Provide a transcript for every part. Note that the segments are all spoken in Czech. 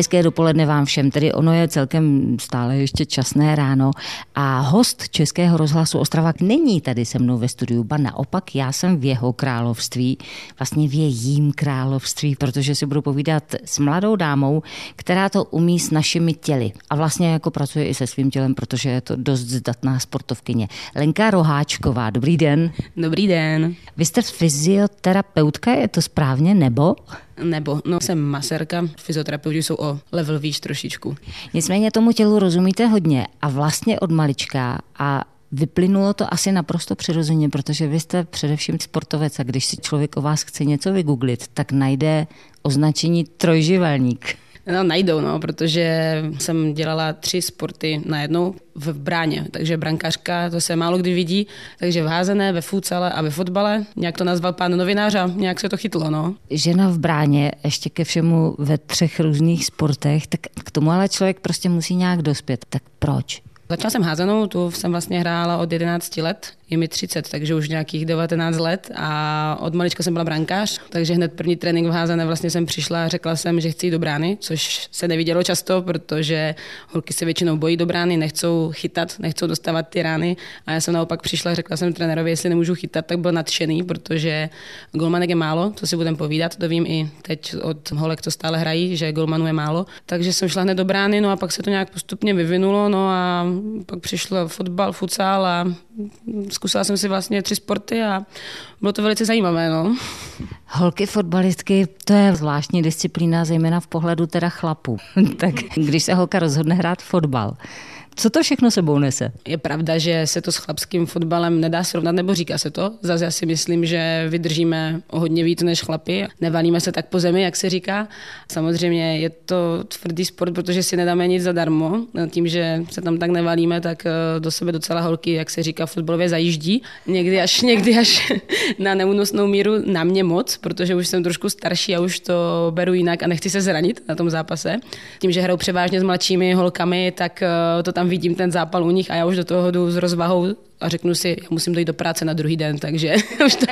Hezké dopoledne vám všem, tedy ono je celkem stále ještě časné ráno a host Českého rozhlasu Ostrava není tady se mnou ve studiu, ba naopak já jsem v jeho království, vlastně v jejím království, protože si budu povídat s mladou dámou, která to umí s našimi těly a vlastně jako pracuje i se svým tělem, protože je to dost zdatná sportovkyně. Lenka Roháčková, dobrý den. Dobrý den. Vy jste fyzioterapeutka, je to správně, nebo? Nebo, no jsem masérka, fyzioterapeuti jsou o level výš trošičku. Nicméně tomu tělu rozumíte hodně a vlastně od malička a Vyplynulo to asi naprosto přirozeně, protože vy jste především sportovec a když si člověk o vás chce něco vygooglit, tak najde označení trojživelník. No, najdou, no, protože jsem dělala tři sporty najednou v bráně, takže brankářka, to se málo kdy vidí, takže v házené, ve futsale a ve fotbale, nějak to nazval pán novinář a nějak se to chytlo, no. Žena v bráně, ještě ke všemu ve třech různých sportech, tak k tomu ale člověk prostě musí nějak dospět. Tak proč? Začala jsem házenou, tu jsem vlastně hrála od 11 let, je mi 30, takže už nějakých 19 let a od malička jsem byla brankář, takže hned první trénink v házené vlastně jsem přišla a řekla jsem, že chci jít do brány, což se nevidělo často, protože holky se většinou bojí do brány, nechcou chytat, nechcou dostávat ty rány. A já jsem naopak přišla a řekla jsem trenérovi, jestli nemůžu chytat, tak byl nadšený, protože golmanek je málo, to si budem povídat, to vím i teď od holek, co stále hrají, že golmanů je málo, takže jsem šla hned do brány, no a pak se to nějak postupně vyvinulo, no a pak přišlo fotbal, futsal a zkusila jsem si vlastně tři sporty a bylo to velice zajímavé. No. Holky fotbalistky, to je zvláštní disciplína, zejména v pohledu teda chlapů. tak když se holka rozhodne hrát fotbal, co to všechno sebou nese? Je pravda, že se to s chlapským fotbalem nedá srovnat, nebo říká se to. Zase já si myslím, že vydržíme o hodně víc než chlapi. Nevalíme se tak po zemi, jak se říká. Samozřejmě je to tvrdý sport, protože si nedáme nic zadarmo. Tím, že se tam tak nevalíme, tak eh, do sebe docela holky, jak se říká, fotbalově zajíždí. Někdy až, někdy až na neúnosnou míru na mě moc, protože už jsem trošku starší a už to beru jinak a nechci se zranit na tom zápase. Tím, že hrajou převážně s mladšími holkami, tak eh, to tam vidím ten zápal u nich a já už do toho jdu s rozvahou a řeknu si, já musím dojít do práce na druhý den, takže už to,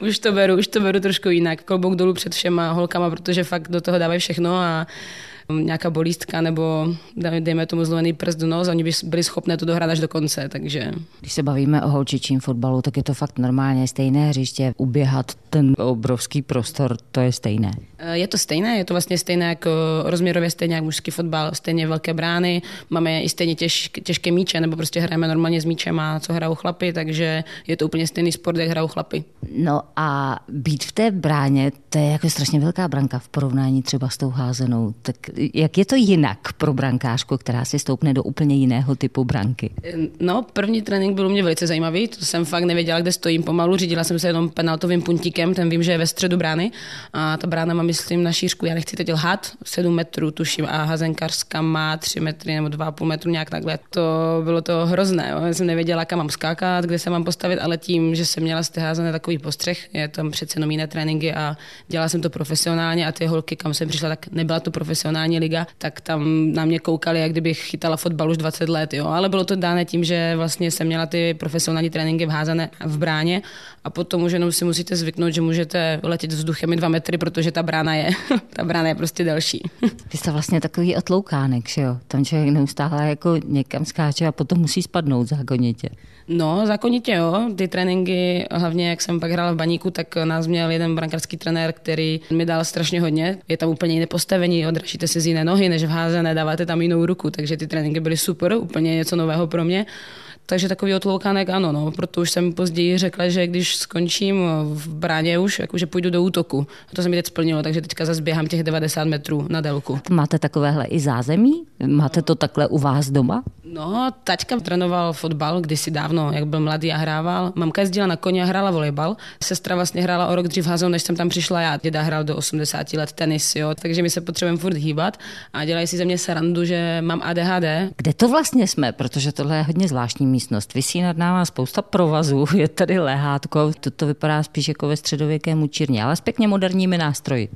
už to beru, už to beru trošku jinak. Klobouk dolů před všema holkama, protože fakt do toho dávají všechno a nějaká bolístka nebo dejme tomu zlomený prst do nos, oni by byli schopné to dohrát až do konce, takže... Když se bavíme o holčičím fotbalu, tak je to fakt normálně stejné hřiště, uběhat ten obrovský prostor, to je stejné. Eh, je to stejné, je to vlastně stejné jako rozměrově stejně jako mužský fotbal, stejně velké brány, máme i stejně těž, těžké míče, nebo prostě hrajeme normálně s míčem a co hrajou chlapy, takže je to úplně stejný sport, jak hrajou chlapy. No a být v té bráně, to je jako strašně velká branka v porovnání třeba s tou házenou. Tak jak je to jinak pro brankářku, která si stoupne do úplně jiného typu branky? No, první trénink byl u mě velice zajímavý, to jsem fakt nevěděla, kde stojím pomalu, řídila jsem se jenom penaltovým puntíkem, ten vím, že je ve středu brány a ta brána má, myslím, na šířku, já nechci teď lhát, 7 metrů tuším a hazenkařská má 3 metry nebo 2,5 metru nějak takhle. To bylo to hrozné, jo. já jsem nevěděla, kam mám skákat, kde se mám postavit, ale tím, že jsem měla z té takový postřeh, je tam přece jenom jiné tréninky a dělala jsem to profesionálně a ty holky, kam jsem přišla, tak nebyla to profesionální profesionální liga, tak tam na mě koukali, jak kdybych chytala fotbal už 20 let, jo. Ale bylo to dáno tím, že vlastně jsem měla ty profesionální tréninky vházané v bráně a potom už jenom si musíte zvyknout, že můžete letět vzduchem i dva metry, protože ta brána je, ta brána je prostě delší. Vy jste vlastně takový otloukánek, že jo? Tam člověk neustále jako někam skáče a potom musí spadnout zákonitě. No, zákonitě jo. Ty tréninky, hlavně jak jsem pak hrála v baníku, tak nás měl jeden brankářský trenér, který mi dal strašně hodně. Je tam úplně jiné postavení, si z jiné nohy, než v házené, dáváte tam jinou ruku, takže ty tréninky byly super, úplně něco nového pro mě. Takže takový otloukánek ano, no, proto už jsem později řekla, že když skončím v bráně už, jakože půjdu do útoku. A to se mi teď splnilo, takže teďka zase běhám těch 90 metrů na délku. Máte takovéhle i zázemí? Máte to takhle u vás doma? No, taťka trénoval fotbal kdysi dávno, jak byl mladý a hrával. Mamka jezdila na koně a hrála volejbal. Sestra vlastně hrála o rok dřív házou, než jsem tam přišla já. Děda hrál do 80 let tenis, jo, takže my se potřebujeme furt hýbat a dělají si ze mě srandu, že mám ADHD. Kde to vlastně jsme? Protože tohle je hodně zvláštní místnost. Vysí nad náma spousta provazů, je tady lehátko, to vypadá spíš jako ve středověké mučírně, ale s pěkně moderními nástroji.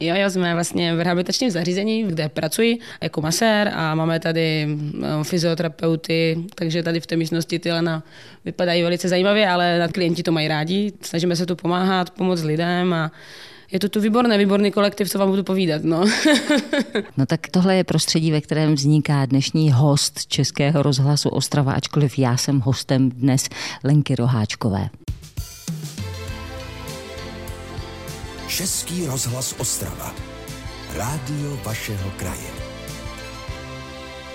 Jo, jo, jsme vlastně v rehabilitačním zařízení, kde pracuji jako masér a máme tady eh, fyzioterapeuty, takže tady v té místnosti ty lena vypadají velice zajímavě, ale klienti to mají rádi. Snažíme se tu pomáhat, pomoct lidem a je to tu výborné, výborný kolektiv, co vám budu povídat. No. no tak tohle je prostředí, ve kterém vzniká dnešní host Českého rozhlasu Ostrava, ačkoliv já jsem hostem dnes Lenky Roháčkové. Český rozhlas Ostrava. Rádio vašeho kraje.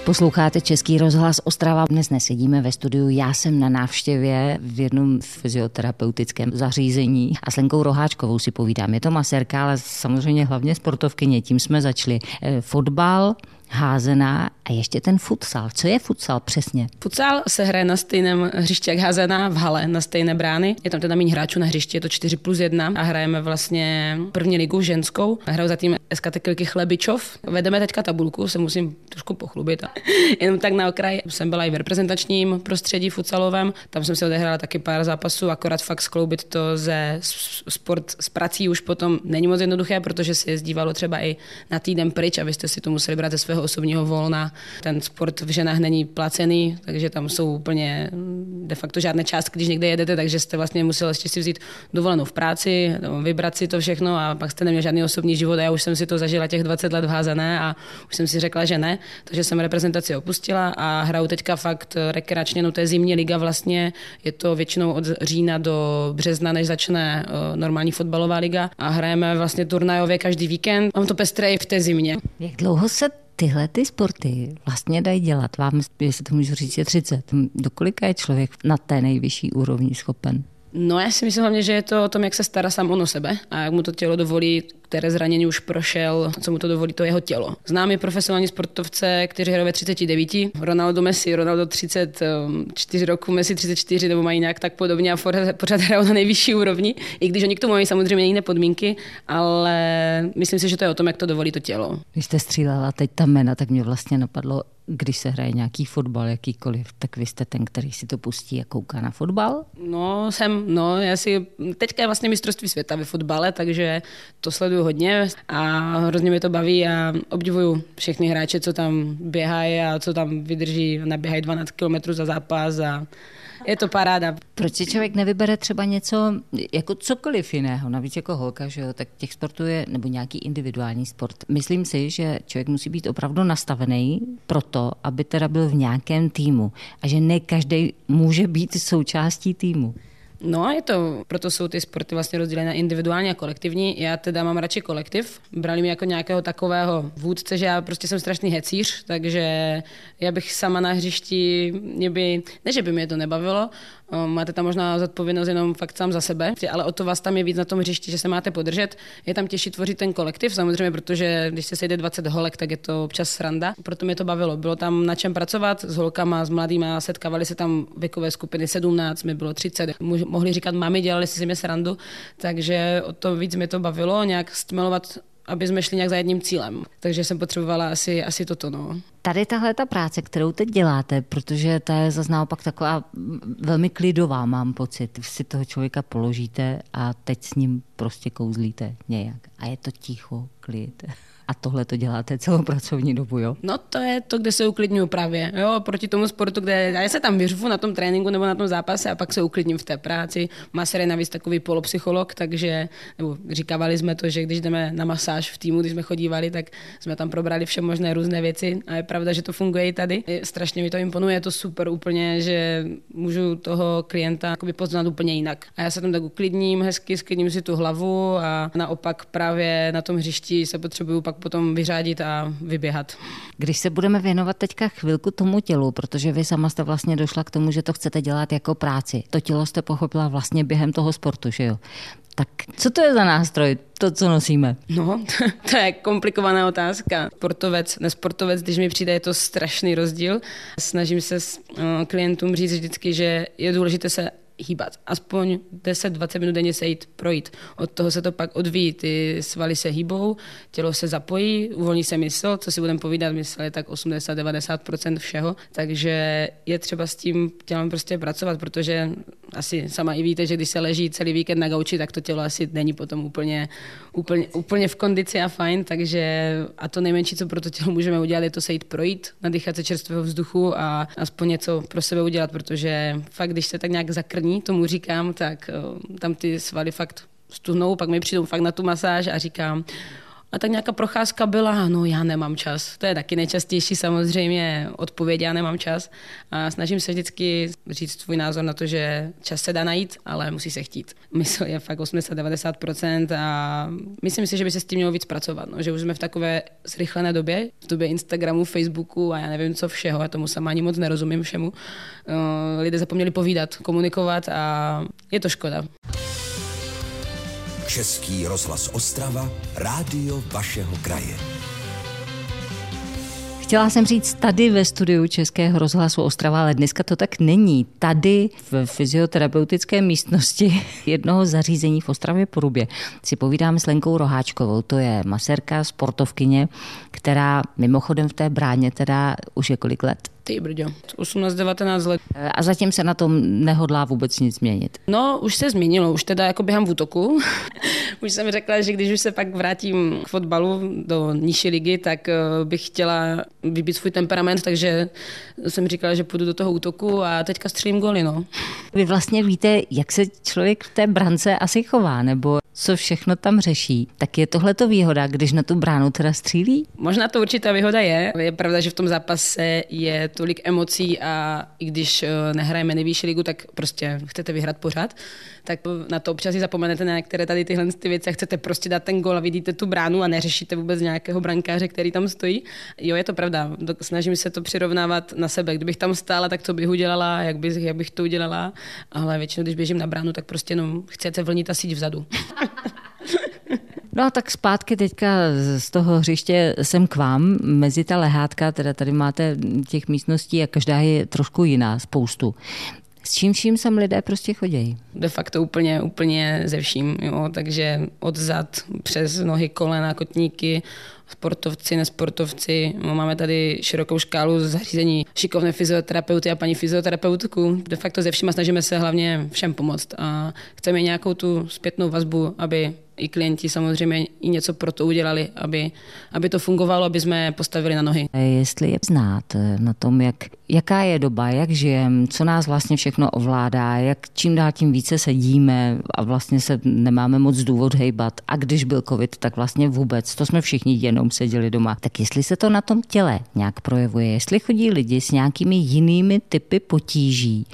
Posloucháte Český rozhlas Ostrava. Dnes nesedíme ve studiu. Já jsem na návštěvě v jednom fyzioterapeutickém zařízení a s Lenkou Roháčkovou si povídám. Je to masérka, ale samozřejmě hlavně sportovkyně. Tím jsme začali. Eh, fotbal, házená a ještě ten futsal. Co je futsal přesně? Futsal se hraje na stejném hřišti jak házená, v hale, na stejné brány. Je tam teda méně hráčů na hřišti, je to 4 plus 1 a hrajeme vlastně první ligu ženskou. Hraju za tým SK Tekilky Chlebičov. Vedeme teďka tabulku, se musím trošku pochlubit. Jenom tak na okraj jsem byla i v reprezentačním prostředí futsalovém. Tam jsem si odehrála taky pár zápasů, akorát fakt skloubit to ze sport s prací už potom není moc jednoduché, protože se jezdívalo třeba i na týden pryč a vy jste si to museli brát ze svého osobního volna. Ten sport v ženách není placený, takže tam jsou úplně de facto žádné částky, když někde jedete, takže jste vlastně musel ještě si vzít dovolenou v práci, vybrat si to všechno a pak jste neměl žádný osobní život a já už jsem si to zažila těch 20 let vházané a už jsem si řekla, že ne, takže jsem reprezentaci opustila a hraju teďka fakt rekreačně, no to je zimní liga vlastně, je to většinou od října do března, než začne eh, normální fotbalová liga a hrajeme vlastně turnajově každý víkend. Mám to pestré i v té zimě. Jak dlouho se tyhle ty sporty vlastně dají dělat. Vám, jestli to můžu říct, je 30. Do kolika je člověk na té nejvyšší úrovni schopen? No já si myslím hlavně, že je to o tom, jak se stará sám o sebe a jak mu to tělo dovolí, které zranění už prošel, co mu to dovolí to jeho tělo. Znám i profesionální sportovce, kteří hrají ve 39, Ronaldo Messi, Ronaldo 34 roku, Messi 34, nebo mají nějak tak podobně a pořád hrajou na nejvyšší úrovni, i když oni k tomu mají samozřejmě jiné podmínky, ale myslím si, že to je o tom, jak to dovolí to tělo. Když jste střílela teď ta jména, tak mě vlastně napadlo, když se hraje nějaký fotbal, jakýkoliv, tak vy jste ten, který si to pustí a kouká na fotbal? No, jsem, no, já si, teďka je vlastně mistrovství světa ve fotbale, takže to sleduju hodně a hrozně mě to baví a obdivuju všechny hráče, co tam běhají a co tam vydrží, naběhají 12 km za zápas a je to paráda. Proč si člověk nevybere třeba něco jako cokoliv jiného, navíc jako holka, že jo, tak těch sportů je, nebo nějaký individuální sport. Myslím si, že člověk musí být opravdu nastavený pro to, aby teda byl v nějakém týmu a že ne každý může být součástí týmu. No, je to, proto jsou ty sporty vlastně rozdělené na individuální a kolektivní. Já teda mám radši kolektiv. Brali mě jako nějakého takového vůdce, že já prostě jsem strašný hecíř, takže já bych sama na hřišti, mě by, ne, že by mě to nebavilo, máte tam možná zodpovědnost jenom fakt sám za sebe, ale o to vás tam je víc na tom hřišti, že se máte podržet. Je tam těžší tvořit ten kolektiv, samozřejmě, protože když se sejde 20 holek, tak je to občas sranda. Proto mě to bavilo. Bylo tam na čem pracovat s holkama, s mladýma, setkávali se tam věkové skupiny 17, mi bylo 30. Mohli říkat, mami, dělali si mě srandu, takže o to víc mě to bavilo, nějak stmelovat aby jsme šli nějak za jedním cílem. Takže jsem potřebovala asi, asi toto. No. Tady tahle ta práce, kterou teď děláte, protože ta je zase naopak taková velmi klidová, mám pocit. Vy si toho člověka položíte a teď s ním prostě kouzlíte nějak. A je to ticho, klid. A tohle to děláte celou pracovní dobu, jo? No to je to, kde se uklidňuju právě. Jo, proti tomu sportu, kde já se tam vyřvu na tom tréninku nebo na tom zápase a pak se uklidním v té práci. Maser je navíc takový polopsycholog, takže, nebo říkávali jsme to, že když jdeme na masáž v týmu, když jsme chodívali, tak jsme tam probrali vše možné různé věci a je pravda, že to funguje i tady. Strašně mi to imponuje, je to super úplně, že můžu toho klienta poznat úplně jinak. A já se tam tak uklidním, hezky sklidním si tu hlavu a naopak právě na tom hřišti se potřebuju pak potom vyřádit a vyběhat. Když se budeme věnovat teďka chvilku tomu tělu, protože vy sama jste vlastně došla k tomu, že to chcete dělat jako práci. To tělo jste pochopila vlastně během toho sportu, že jo? Tak co to je za nástroj, to, co nosíme? No, to je komplikovaná otázka. Sportovec, nesportovec, když mi přijde, je to strašný rozdíl. Snažím se s eh, klientům říct vždycky, že je důležité se hýbat. Aspoň 10-20 minut denně se jít projít. Od toho se to pak odvíjí. Ty svaly se hýbou, tělo se zapojí, uvolní se mysl, co si budeme povídat, mysl je tak 80-90% všeho. Takže je třeba s tím tělem prostě pracovat, protože asi sama i víte, že když se leží celý víkend na gauči, tak to tělo asi není potom úplně, úplně, úplně v kondici a fajn, takže a to nejmenší, co pro to tělo můžeme udělat, je to se jít projít, nadýchat se čerstvého vzduchu a aspoň něco pro sebe udělat, protože fakt, když se tak nějak zakrní, tomu říkám, tak eh, tam ty svaly fakt stuhnou, pak mi přijdou fakt na tu masáž a říkám, a tak nějaká procházka byla, no já nemám čas. To je taky nejčastější samozřejmě odpověď, já nemám čas. A snažím se vždycky říct svůj názor na to, že čas se dá najít, ale musí se chtít. Mysl je fakt 80-90% a myslím si, že by se s tím mělo víc pracovat. No, že už jsme v takové zrychlené době, v době Instagramu, Facebooku a já nevím co všeho, já tomu sama ani moc nerozumím všemu. Eh, lidé zapomněli povídat, komunikovat a je to škoda. Český rozhlas Ostrava, rádio vašeho kraje. Chtěla jsem říct tady ve studiu Českého rozhlasu Ostrava, ale dneska to tak není. Tady v fyzioterapeutické místnosti jednoho zařízení v Ostravě Porubě si povídám s Lenkou Roháčkovou. To je maserka, sportovkyně, která mimochodem v té bráně teda už je kolik let? Ty brďo, 18-19 let. A zatím se na tom nehodlá vůbec nic změnit? No, už se změnilo, už teda jako během v útoku. už jsem řekla, že když už se pak vrátím k fotbalu do nižší ligy, tak eh, bych chtěla vybít svůj temperament, takže jsem říkala, že půjdu do toho útoku a teďka střelím goly, no. Vy vlastně víte, jak se člověk v té brance asi chová, nebo co všechno tam řeší, tak je tohle to výhoda, když na tu bránu teda střílí? Možná to určitá výhoda je. Je pravda, že v tom zápase je tolik emocí a i když eh, nehrajeme nejvyšší ligu, tak prostě chcete vyhrát pořád, tak na to občas si zapomenete na některé tady tyhle ty věci a chcete prostě dát ten gol a vidíte tu bránu a neřešíte vůbec nějakého brankáře, který tam stojí. Jo, je to pravda. Snažím se to přirovnávat na sebe. Kdybych tam stála, tak co bych udělala, jak bych, jak bych to udělala, ale většinou, když běžím na bránu, tak prostě no, chcete vlnit a síť vzadu. No a tak zpátky teďka z toho hřiště sem k vám, mezi ta lehátka, teda tady máte těch místností a každá je trošku jiná, spoustu. S čím vším sem lidé prostě chodí? De facto úplně, úplně ze vším, jo, takže od zad přes nohy, kolena, kotníky, sportovci, nesportovci. No, máme tady širokou škálu zařízení šikovné fyzioterapeuty a paní fyzioterapeutku. De facto ze všema snažíme se hlavně všem pomoct a chceme nějakou tu zpětnou vazbu, aby i klienti samozřejmě i něco pro to udělali, aby, aby to fungovalo, aby jsme postavili na nohy. Jestli je znát na tom, jak, jaká je doba, jak žijeme, co nás vlastně všechno ovládá, jak čím dál tím více sedíme a vlastně se nemáme moc důvod hejbat. A když byl covid, tak vlastně vůbec, to jsme všichni jenom seděli doma. Tak jestli se to na tom těle nějak projevuje, jestli chodí lidi s nějakými jinými typy potíží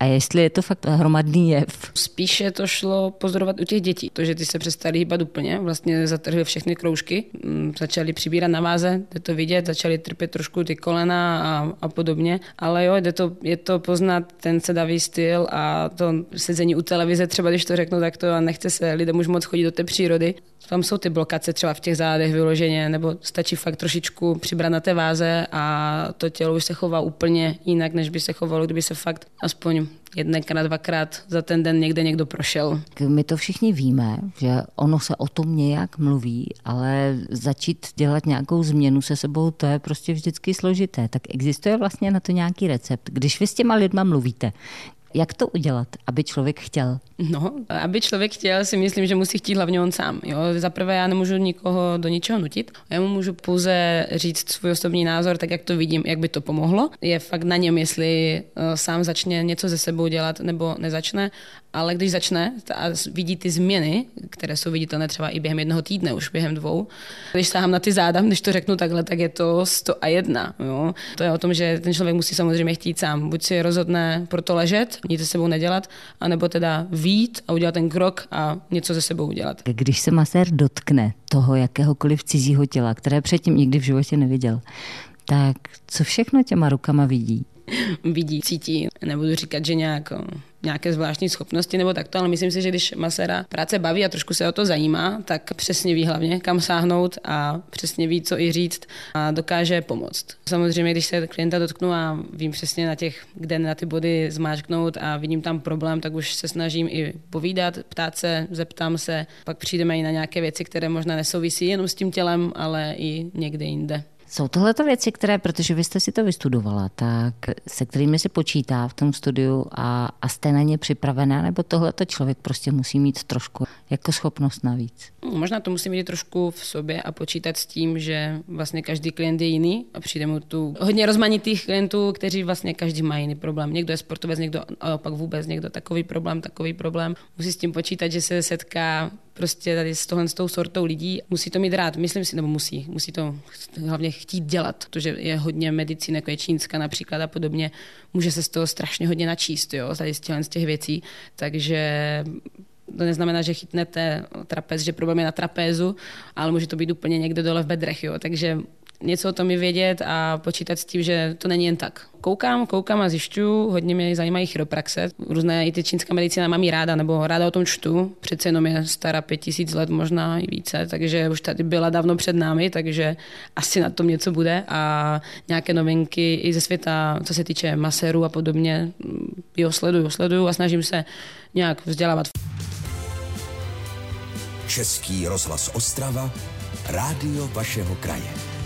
a jestli je to fakt hromadný jev? Spíše to šlo pozorovat u těch dětí. To, že ty se přestali hýbat úplně, vlastně zatrhli všechny kroužky, mm, začali přibírat na váze, jde to vidět, začali trpět trošku ty kolena a, a podobně. Ale jo, jde to, je to poznat ten sedavý styl a to sezení u televize, třeba když to řeknu takto a nechce se lidem už moc chodit do té přírody. Tam jsou ty blokace třeba v těch zádech vyloženě, nebo stačí fakt trošičku přibrat na té váze a to tělo už se chová úplně jinak, než by se chovalo, kdyby se fakt aspoň jednekrát, dvakrát za ten den někde někdo prošel. My to všichni víme, že ono se o tom nějak mluví, ale začít dělat nějakou změnu se sebou, to je prostě vždycky složité. Tak existuje vlastně na to nějaký recept. Když vy s těma lidma mluvíte, jak to udělat, aby člověk chtěl? No, aby člověk chtěl, si myslím, že musí chtít hlavně on sám. Jo? Za prvé já nemůžu nikoho do ničeho nutit. Já mu můžu pouze říct svůj osobní názor, tak jak to vidím, jak by to pomohlo. Je fakt na něm, jestli uh, sám začne něco ze sebou dělat nebo nezačne. Ale když začne a vidí ty změny, které jsou viditelné třeba i během jednoho týdne, už během dvou, když sáhám na ty záda, když to řeknu takhle, tak je to 100 a jedna. Jo? To je o tom, že ten člověk musí samozřejmě chtít sám. Buď si rozhodne pro to ležet, nic se sebou nedělat, anebo teda vít a udělat ten krok a něco ze sebou udělat. Když se masér dotkne toho jakéhokoliv cizího těla, které předtím nikdy v životě neviděl, tak co všechno těma rukama vidí? vidí, cítí. Nebudu říkat, že nějak nějaké zvláštní schopnosti nebo takto, ale myslím si, že když masera práce baví a trošku se o to zajímá, tak přesně ví hlavně, kam sáhnout a přesně ví, co i říct a dokáže pomoct. Samozřejmě, když se klienta dotknu a vím přesně na těch, kde na ty body zmáčknout a vidím tam problém, tak už se snažím i povídat, ptát se, zeptám se, pak přijdeme i na nějaké věci, které možná nesouvisí jenom s tím tělem, ale i někde jinde. Jsou tohle věci, které, protože vy jste si to vystudovala, tak se kterými si počítá v tom studiu a, a jste na ně připravená, nebo tohle to člověk prostě musí mít trošku jako schopnost navíc? Možná to musí mít trošku v sobě a počítat s tím, že vlastně každý klient je jiný a přijde mu tu hodně rozmanitých klientů, kteří vlastně každý má jiný problém. Někdo je sportovec, někdo opak vůbec, někdo takový problém, takový problém. Musí s tím počítat, že se setká prostě tady s tohle s tou sortou lidí. Musí to mít rád, myslím si, nebo musí, musí to hlavně chtít dělat, protože je hodně medicíny, jako je čínská například a podobně. Může se z toho strašně hodně načíst, jo, tady z těch, z těch věcí. Takže to neznamená, že chytnete trapez, že problém je na trapézu, ale může to být úplně někde dole v bedrech. Jo. Takže něco o tom je vědět a počítat s tím, že to není jen tak. Koukám, koukám a zjišťuju, hodně mě zajímají chiropraxe. Různé i ty čínská medicína mám jí ráda, nebo ráda o tom čtu. Přece jenom je stará pět tisíc let, možná i více, takže už tady byla dávno před námi, takže asi na tom něco bude a nějaké novinky i ze světa, co se týče maserů a podobně, jo, sleduju, sleduju a snažím se nějak vzdělávat. Český rozhlas Ostrava, rádio vašeho kraje.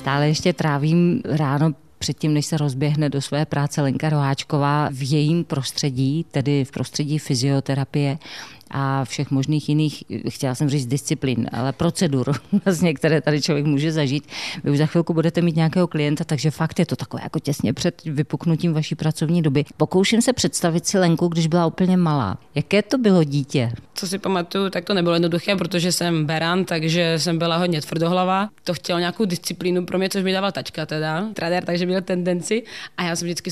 Stále ještě trávím ráno předtím, než se rozběhne do své práce Lenka Roháčková v jejím prostředí, tedy v prostředí fyzioterapie a všech možných jiných, chtěla jsem říct disciplín, ale procedur, vlastně, které tady člověk může zažít. Vy už za chvilku budete mít nějakého klienta, takže fakt je to takové jako těsně před vypuknutím vaší pracovní doby. Pokouším se představit si Lenku, když byla úplně malá. Jaké to bylo dítě? Co si pamatuju, tak to nebylo jednoduché, protože jsem beran, takže jsem byla hodně tvrdohlava. To chtěl nějakou disciplínu pro mě, což mi dával tačka teda, trader, takže měl tendenci. A já jsem vždycky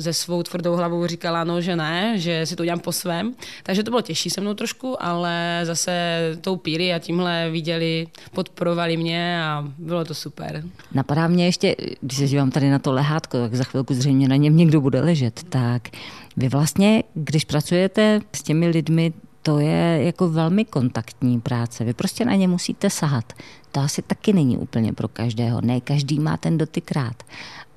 se svou tvrdou hlavou říkala, no, že ne, že si to udělám po svém. Takže to bylo těžší se mnou trošku, ale zase tou píry a tímhle viděli, podporovali mě a bylo to super. Napadá mě ještě, když se dívám tady na to lehátko, tak za chvilku zřejmě na něm někdo bude ležet, tak vy vlastně, když pracujete s těmi lidmi, to je jako velmi kontaktní práce. Vy prostě na ně musíte sahat. To asi taky není úplně pro každého. Ne každý má ten dotyk rád.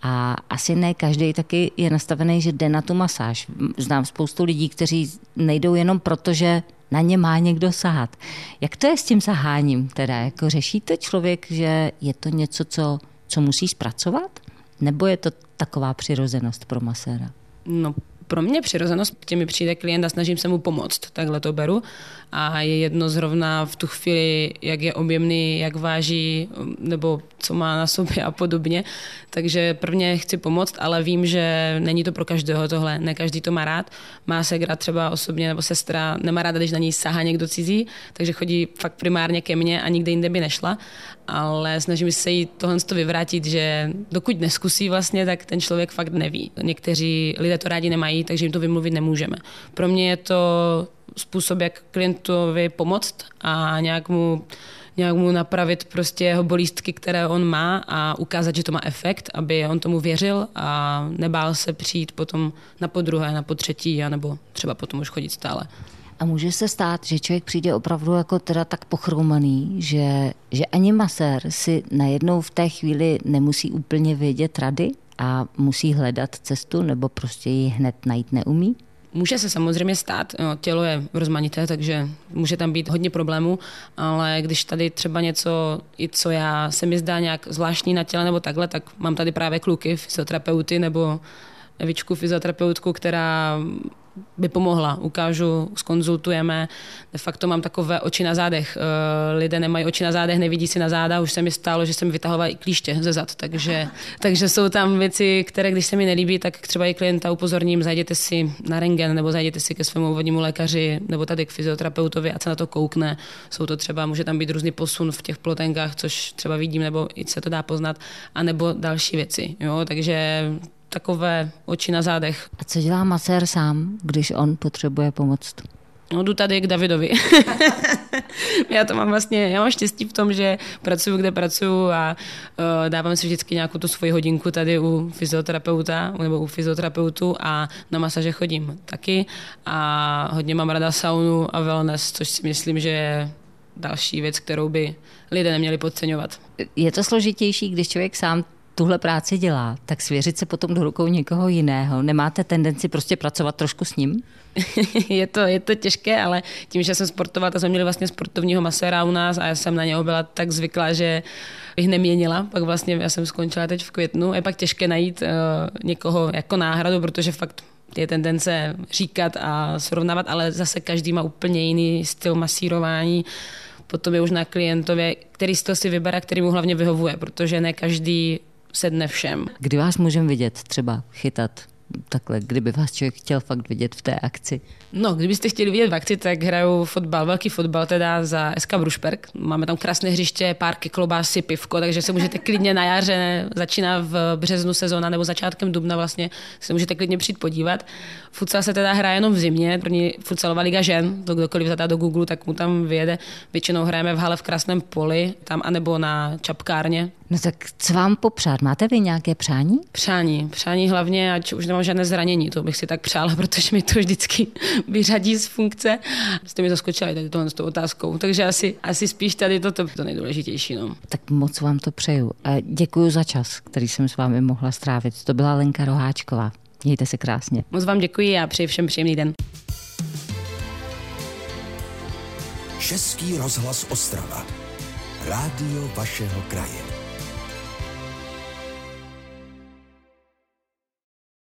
A asi ne každý taky je nastavený, že jde na tu masáž. Znám spoustu lidí, kteří nejdou jenom proto, že na ně má někdo sahat. Jak to je s tím saháním? Teda jako řeší to člověk, že je to něco, co, co musí zpracovat? Nebo je to taková přirozenost pro maséra? No, pro mě přirozenost, tě mi přijde klient a snažím se mu pomoct, takhle to beru. A je jedno zrovna v tu chvíli, jak je objemný, jak váží, nebo co má na sobě a podobně. Takže prvně chci pomoct, ale vím, že není to pro každého tohle. Ne každý to má rád. Má se gra třeba osobně nebo sestra nemá ráda, když na ní sahá někdo cizí, takže chodí fakt primárně ke mně a nikde jinde by nešla. Ale snažím se jí tohle vyvrátit, že dokud neskusí vlastně, tak ten člověk fakt neví. Někteří lidé to rádi nemají, takže jim to vymluvit nemůžeme. Pro mě je to způsob, jak klientovi pomoct a nějak mu nějak mu napravit prostě jeho bolístky, které on má a ukázat, že to má efekt, aby on tomu věřil a nebál se přijít potom na podruhé, na potřetí, anebo třeba potom už chodit stále. A může se stát, že člověk přijde opravdu jako teda tak pochromaný, že, že ani masér si najednou v té chvíli nemusí úplně vědět rady a musí hledat cestu nebo prostě ji hned najít neumí? Může se samozřejmě stát, no, tělo je rozmanité, takže může tam být hodně problémů, ale když tady třeba něco, i co já se mi zdá nějak zvláštní na těle nebo takhle, tak mám tady právě kluky, fyzioterapeuty nebo Evičku, fyzioterapeutku, která by pomohla. Ukážu, skonzultujeme. De facto mám takové oči na zádech. Eh, lidé nemají oči na zádech, nevidí si na záda. Už se mi stalo, že jsem vytahovala i klíště ze zad. Takže, takže jsou tam věci, které když se mi nelíbí, tak třeba i klienta upozorním, zajděte si na rengen nebo zajděte si ke svému úvodnímu lékaři nebo tady k fyzioterapeutovi, a se na to koukne. Jsou to třeba, může tam být různý posun v těch plotenkách, což třeba vidím, nebo i se to dá poznat, a nebo další věci. Jo? Takže takové oči na zádech. A co dělá masér sám, když on potřebuje pomoc? No jdu tady k Davidovi. já to mám vlastně, já mám štěstí v tom, že pracuji, kde pracuji a uh, dávám si vždycky nějakou tu svoji hodinku tady u fyzioterapeuta nebo u fyzioterapeutu a na masaže chodím taky a hodně mám rada saunu a wellness, což si myslím, že je další věc, kterou by lidé neměli podceňovat. Je to složitější, když člověk sám tuhle práci dělá, tak svěřit se potom do rukou někoho jiného. Nemáte tendenci prostě pracovat trošku s ním? je, to, je to těžké, ale tím, že jsem sportovala, tak jsme měli vlastně sportovního maséra u nás a já jsem na něho byla tak zvyklá, že bych neměnila. Pak vlastně já jsem skončila teď v květnu. Je pak těžké najít uh, někoho jako náhradu, protože fakt je tendence říkat a srovnávat, ale zase každý má úplně jiný styl masírování. Potom je už na klientově, který styl si vybere, který mu hlavně vyhovuje, protože ne každý sedne všem. Kdy vás můžeme vidět třeba chytat takhle, kdyby vás člověk chtěl fakt vidět v té akci? No, kdybyste chtěli vidět v akci, tak hraju fotbal, velký fotbal teda za SK Brušperk. Máme tam krásné hřiště, párky, klobásy, pivko, takže se můžete klidně na jaře, začíná v březnu sezóna nebo začátkem dubna vlastně, se můžete klidně přijít podívat. Futsal se teda hraje jenom v zimě, první futsalová liga žen, to kdokoliv zadá do Google, tak mu tam vyjede. Většinou hrajeme v hale v Krásném poli, tam anebo na Čapkárně. No tak co vám popřát? Máte vy nějaké přání? Přání. Přání hlavně, ať už nemám žádné zranění, to bych si tak přála, protože mi to vždycky vyřadí z funkce. Jste mi zaskočili tady tohle s tou otázkou, takže asi, asi spíš tady toto to nejdůležitější. No. Tak moc vám to přeju. Děkuji za čas, který jsem s vámi mohla strávit. To byla Lenka Roháčková. Mějte se krásně. Moc vám děkuji a přeji všem příjemný den. Český rozhlas Ostrava. Rádio vašeho kraje.